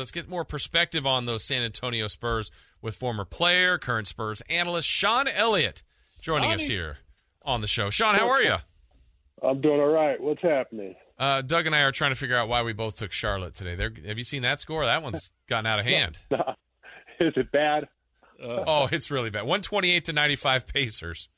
Let's get more perspective on those San Antonio Spurs with former player, current Spurs analyst Sean Elliott joining us here on the show. Sean, how are you? I'm doing all right. What's happening? Uh, Doug and I are trying to figure out why we both took Charlotte today. There, have you seen that score? That one's gotten out of hand. Is it bad? Uh, oh, it's really bad. 128 to 95 Pacers.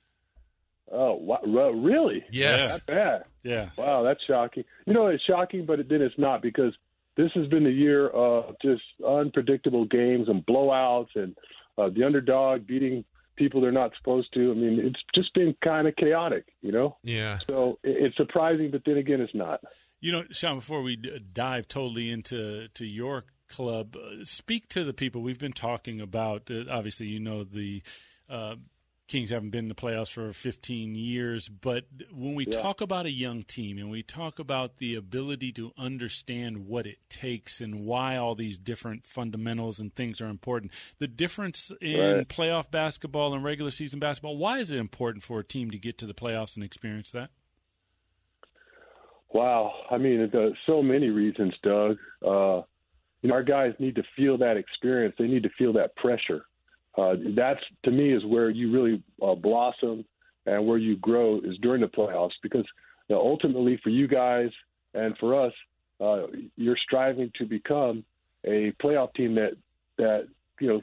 Oh, what, really? Yes. Not bad. Yeah. Wow, that's shocking. You know, it's shocking, but then it's not because this has been a year of just unpredictable games and blowouts and uh, the underdog beating people they're not supposed to. I mean, it's just been kind of chaotic, you know? Yeah. So it's surprising, but then again, it's not. You know, Sean, before we dive totally into to your club, uh, speak to the people we've been talking about. Uh, obviously, you know the uh, Kings haven't been in the playoffs for 15 years, but when we yeah. talk about a young team and we talk about the ability to understand what it takes and why all these different fundamentals and things are important, the difference in right. playoff basketball and regular season basketball, why is it important for a team to get to the playoffs and experience that? Wow, I mean, there's so many reasons, Doug. Uh, you know, our guys need to feel that experience. They need to feel that pressure uh, that's to me is where you really uh, blossom and where you grow is during the playoffs because you know, ultimately for you guys and for us, uh, you're striving to become a playoff team that that you know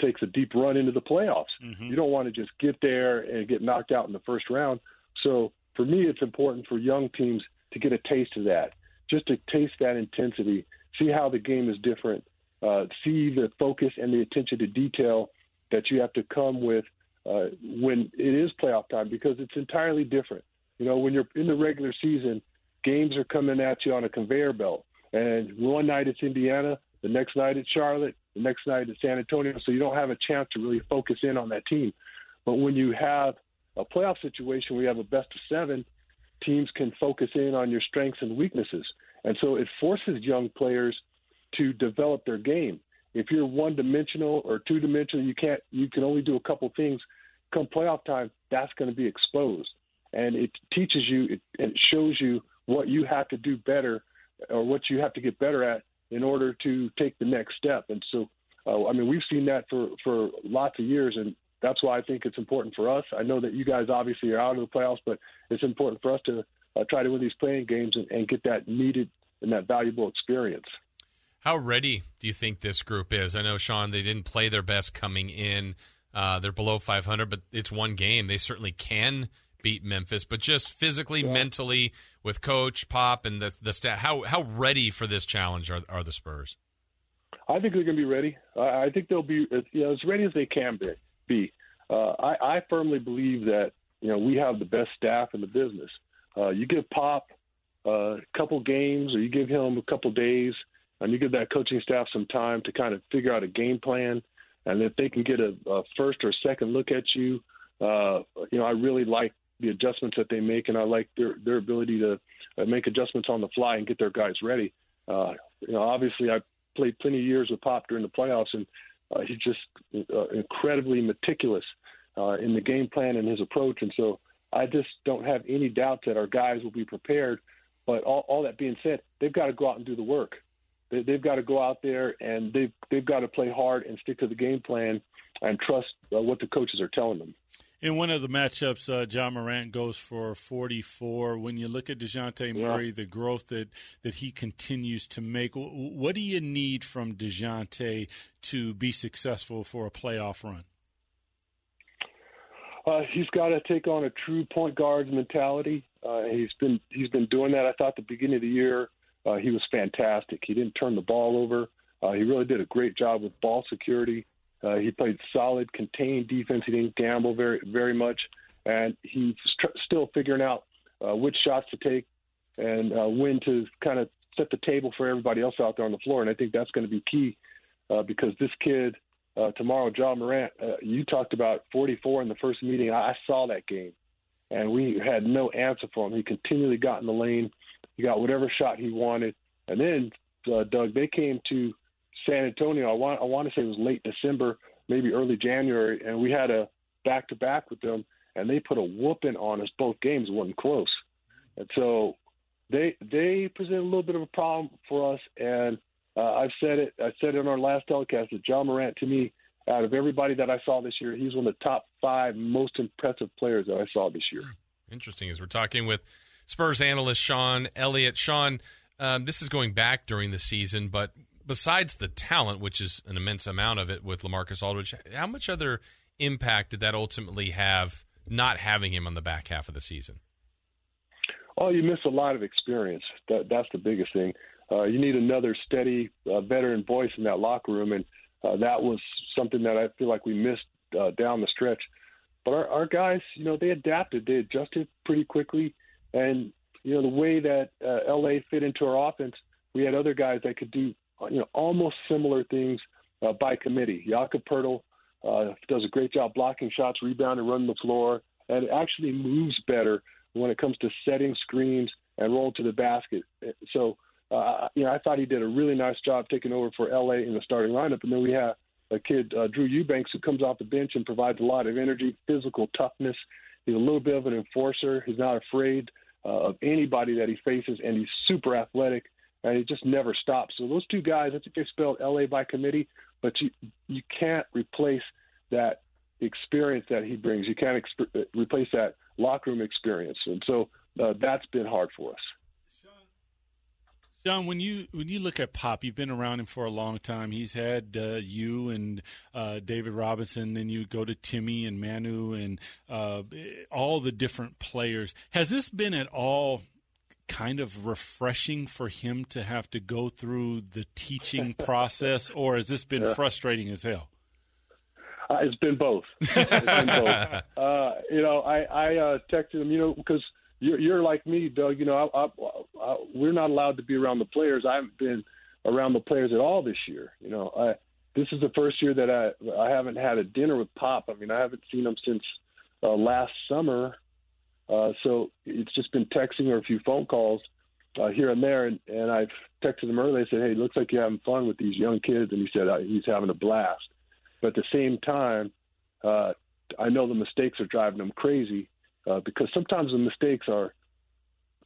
takes a deep run into the playoffs. Mm-hmm. You don't want to just get there and get knocked out in the first round. So for me, it's important for young teams to get a taste of that, just to taste that intensity, see how the game is different, uh, see the focus and the attention to detail that you have to come with uh, when it is playoff time because it's entirely different. You know, when you're in the regular season, games are coming at you on a conveyor belt. And one night it's Indiana, the next night it's Charlotte, the next night it's San Antonio. So you don't have a chance to really focus in on that team. But when you have a playoff situation where you have a best of seven, teams can focus in on your strengths and weaknesses. And so it forces young players to develop their game. If you're one dimensional or two dimensional, you can't. You can only do a couple things. Come playoff time, that's going to be exposed, and it teaches you. It, it shows you what you have to do better, or what you have to get better at in order to take the next step. And so, uh, I mean, we've seen that for for lots of years, and that's why I think it's important for us. I know that you guys obviously are out of the playoffs, but it's important for us to uh, try to win these play-in games and, and get that needed and that valuable experience. How ready do you think this group is? I know, Sean, they didn't play their best coming in. Uh, they're below 500, but it's one game. They certainly can beat Memphis, but just physically, yeah. mentally, with Coach Pop and the the staff, how how ready for this challenge are, are the Spurs? I think they're going to be ready. I think they'll be you know, as ready as they can be. be. Uh, I, I firmly believe that you know we have the best staff in the business. Uh, you give Pop uh, a couple games, or you give him a couple days and you give that coaching staff some time to kind of figure out a game plan. And if they can get a, a first or second look at you, uh, you know, I really like the adjustments that they make, and I like their their ability to uh, make adjustments on the fly and get their guys ready. Uh, you know, obviously, I played plenty of years with Pop during the playoffs, and uh, he's just uh, incredibly meticulous uh, in the game plan and his approach. And so, I just don't have any doubt that our guys will be prepared. But all, all that being said, they've got to go out and do the work. They, they've got to go out there and they've they've got to play hard and stick to the game plan and trust uh, what the coaches are telling them. In one of the matchups, uh, Ja Morant goes for 44. When you look at Dejounte Murray, yeah. the growth that, that he continues to make, what do you need from Dejounte to be successful for a playoff run? Uh, he's got to take on a true point guard mentality. Uh, he's been he's been doing that. I thought the beginning of the year uh, he was fantastic. He didn't turn the ball over. Uh, he really did a great job with ball security. Uh, he played solid, contained defense. He didn't gamble very, very much, and he's still figuring out uh, which shots to take and uh, when to kind of set the table for everybody else out there on the floor. And I think that's going to be key uh, because this kid uh, tomorrow, Ja Morant, uh, you talked about 44 in the first meeting. I, I saw that game, and we had no answer for him. He continually got in the lane. He got whatever shot he wanted, and then uh, Doug, they came to San Antonio. I want I want to say it was late December, maybe early January, and we had a back to back with them, and they put a whooping on us both games. Wasn't close, and so they they presented a little bit of a problem for us, and uh, I've said it. I said it our last telecast that Ja Morant, to me, out of everybody that I saw this year, he's one of the top five most impressive players that I saw this year. Interesting. As we're talking with Spurs analyst Sean Elliott. Sean, um, this is going back during the season, but besides the talent, which is an immense amount of it with LaMarcus Aldridge, how much other impact did that ultimately have not having him on the back half of the season? Oh, you miss a lot of experience. That, that's the biggest thing. Uh, you need another steady uh, veteran voice in that locker room, and uh, that was something that I feel like we missed uh, down the stretch. But our, our guys, you know, they adapted, they adjusted pretty quickly, and you know the way that uh, LA fit into our offense, we had other guys that could do you know almost similar things uh, by committee. Jakob Poeltl uh, does a great job blocking shots, rebounding, running the floor, and actually moves better when it comes to setting screens and roll to the basket. So uh, you know, I thought he did a really nice job taking over for LA in the starting lineup. And then we have a kid, uh, Drew Eubanks, who comes off the bench and provides a lot of energy, physical toughness. He's a little bit of an enforcer. He's not afraid uh, of anybody that he faces, and he's super athletic, and he just never stops. So those two guys, I think they spelled LA by committee, but you you can't replace that experience that he brings. You can't exp- replace that locker room experience, and so uh, that's been hard for us. John, when you when you look at Pop, you've been around him for a long time. He's had uh, you and uh, David Robinson, then you go to Timmy and Manu and uh, all the different players. Has this been at all kind of refreshing for him to have to go through the teaching process, or has this been frustrating as hell? Uh, it's been both. It's been both. Uh, you know, I, I uh, texted him, you know, because – you're, you're like me, Doug. You know, I, I, I, we're not allowed to be around the players. I haven't been around the players at all this year. You know, I this is the first year that I I haven't had a dinner with Pop. I mean, I haven't seen him since uh, last summer. Uh, so it's just been texting or a few phone calls uh, here and there. And, and I've texted him earlier. I said, "Hey, looks like you're having fun with these young kids." And he said uh, he's having a blast. But at the same time, uh, I know the mistakes are driving him crazy uh, because sometimes the mistakes are,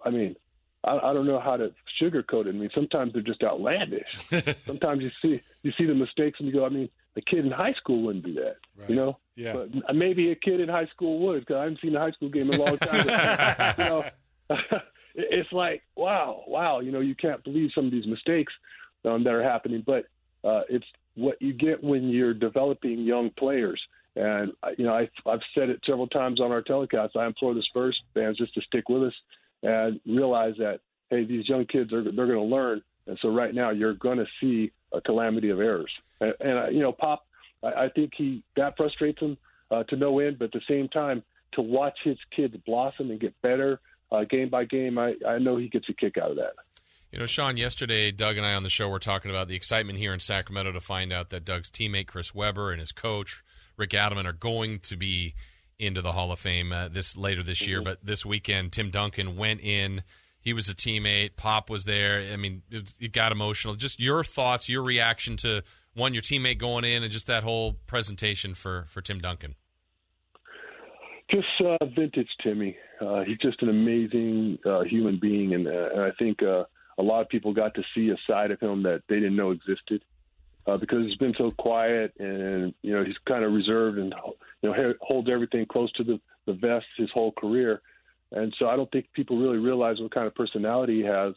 I mean, I, I don't know how to sugarcoat it. I mean, sometimes they're just outlandish. sometimes you see you see the mistakes and you go, I mean, a kid in high school wouldn't do that, right. you know. Yeah. But maybe a kid in high school would because I haven't seen a high school game in a long time. You know, it's like wow, wow. You know, you can't believe some of these mistakes um, that are happening, but uh, it's what you get when you're developing young players. And you know, I, I've said it several times on our telecast. I implore the Spurs fans just to stick with us and realize that hey, these young kids are they're going to learn. And so right now, you're going to see a calamity of errors. And, and uh, you know, Pop, I, I think he that frustrates him uh, to no end. But at the same time, to watch his kids blossom and get better uh, game by game, I, I know he gets a kick out of that. You know, Sean, yesterday, Doug and I on the show were talking about the excitement here in Sacramento to find out that Doug's teammate, Chris Webber, and his coach, Rick Adelman are going to be into the Hall of Fame uh, this later this mm-hmm. year. But this weekend, Tim Duncan went in. He was a teammate. Pop was there. I mean, it, it got emotional. Just your thoughts, your reaction to one, your teammate going in, and just that whole presentation for for Tim Duncan. Just uh, vintage Timmy. Uh, he's just an amazing uh, human being, and, uh, and I think uh, a lot of people got to see a side of him that they didn't know existed uh, because he's been so quiet and you know he's kind of reserved and you know holds everything close to the the vest his whole career, and so I don't think people really realize what kind of personality he has,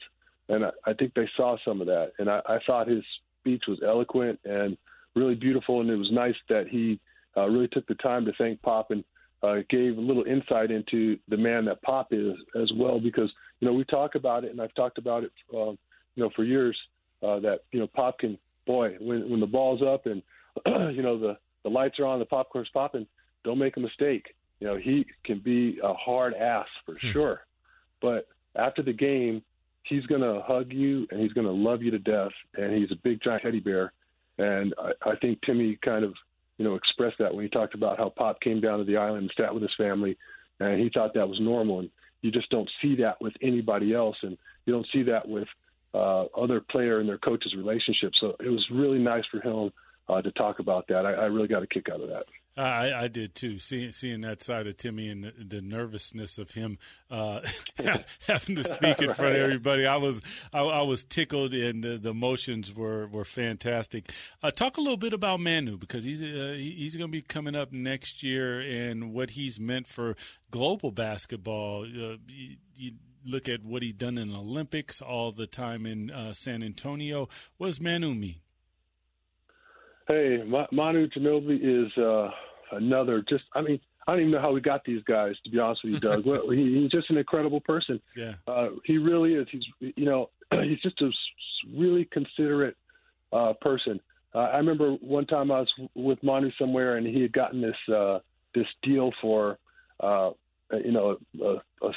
and I, I think they saw some of that, and I, I thought his speech was eloquent and really beautiful, and it was nice that he uh, really took the time to thank Pop and uh, gave a little insight into the man that Pop is as well, because you know we talk about it, and I've talked about it, uh, you know, for years uh, that you know Pop can boy, when when the ball's up and you know the the lights are on, the popcorn's popping, don't make a mistake. You know he can be a hard ass for hmm. sure, but after the game, he's going to hug you and he's going to love you to death, and he's a big giant teddy bear. And I, I think Timmy kind of you know expressed that when he talked about how Pop came down to the island and sat with his family, and he thought that was normal. And you just don't see that with anybody else, and you don't see that with uh, other player and their coach's relationship. So it was really nice for him uh, to talk about that. I, I, really got a kick out of that. I, I did too. Seeing seeing that side of Timmy and the, the nervousness of him uh, having to speak in front of everybody, I was I, I was tickled, and the, the, emotions were were fantastic. Uh, talk a little bit about Manu because he's uh, he's going to be coming up next year, and what he's meant for global basketball. Uh, you, you, look at what he's done in the Olympics, all the time in uh, San Antonio. What does Manu mean? Hey, Manu Ginobili is uh, another. Just, I mean, I don't even know how we got these guys. To be honest with you, Doug, well, he, he's just an incredible person. Yeah, uh, he really is. He's, you know, he's just a really considerate uh, person. Uh, I remember one time I was with Manu somewhere, and he had gotten this uh, this deal for, uh, you know, a, a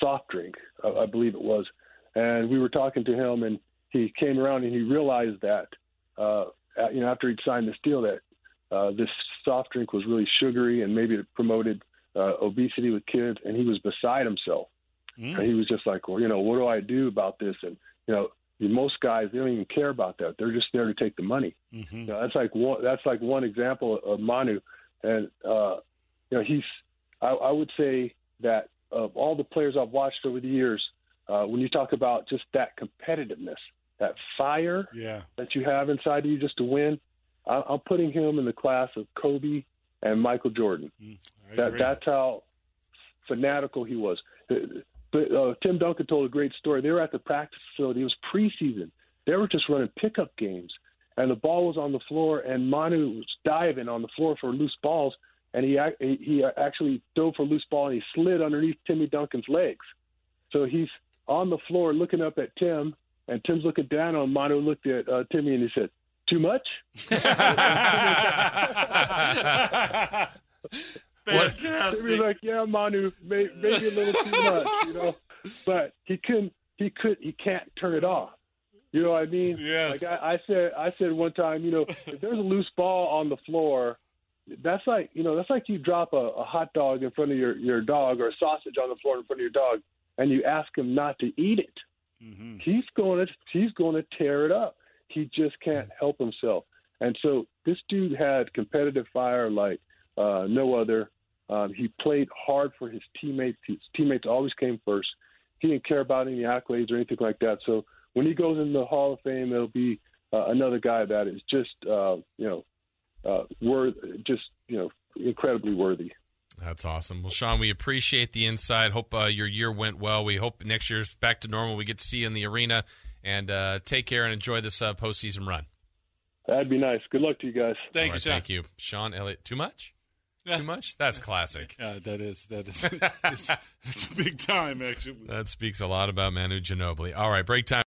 soft drink, I believe it was, and we were talking to him, and he came around and he realized that. Uh, uh, you know, after he'd signed this deal, that uh, this soft drink was really sugary and maybe it promoted uh, obesity with kids, and he was beside himself. Mm. And he was just like, well, you know, what do I do about this? And you know, most guys they don't even care about that; they're just there to take the money. Mm-hmm. You know, that's like one. That's like one example of Manu, and uh, you know, he's. I, I would say that of all the players I've watched over the years, uh, when you talk about just that competitiveness, that fire yeah. that you have inside of you just to win. I, I'm putting him in the class of Kobe and Michael Jordan. Mm, that that's how fanatical he was. But uh, Tim Duncan told a great story. They were at the practice facility. It was preseason. They were just running pickup games, and the ball was on the floor, and Manu was diving on the floor for loose balls, and he he actually dove for a loose ball, and he slid underneath Timmy Duncan's legs. So he's on the floor looking up at Tim, and Tim's looking down on Manu, looked at uh, Timmy, and he said, "Too much." Timmy's like, "Yeah, Manu, may, maybe a little too much, you know." But he couldn't. He could. He can't turn it off. You know what I mean? Yes. Like I, I said, I said one time, you know, if there's a loose ball on the floor, that's like, you know, that's like you drop a, a hot dog in front of your your dog or a sausage on the floor in front of your dog, and you ask him not to eat it Mm-hmm. He's going to he's going to tear it up. He just can't help himself. And so this dude had competitive fire like uh, no other. Um, he played hard for his teammates. His teammates always came first. He didn't care about any accolades or anything like that. So when he goes in the Hall of Fame, it'll be uh, another guy that is just uh, you know uh, worth just you know incredibly worthy. That's awesome. Well, Sean, we appreciate the insight. Hope uh, your year went well. We hope next year's back to normal. We get to see you in the arena. And uh, take care and enjoy this uh, postseason run. That'd be nice. Good luck to you guys. Thank right, you, Sean. Thank you, Sean Elliott. Too much? Too much? That's classic. Yeah, that is that is that's, that's a big time actually. That speaks a lot about Manu Ginobili. All right, break time.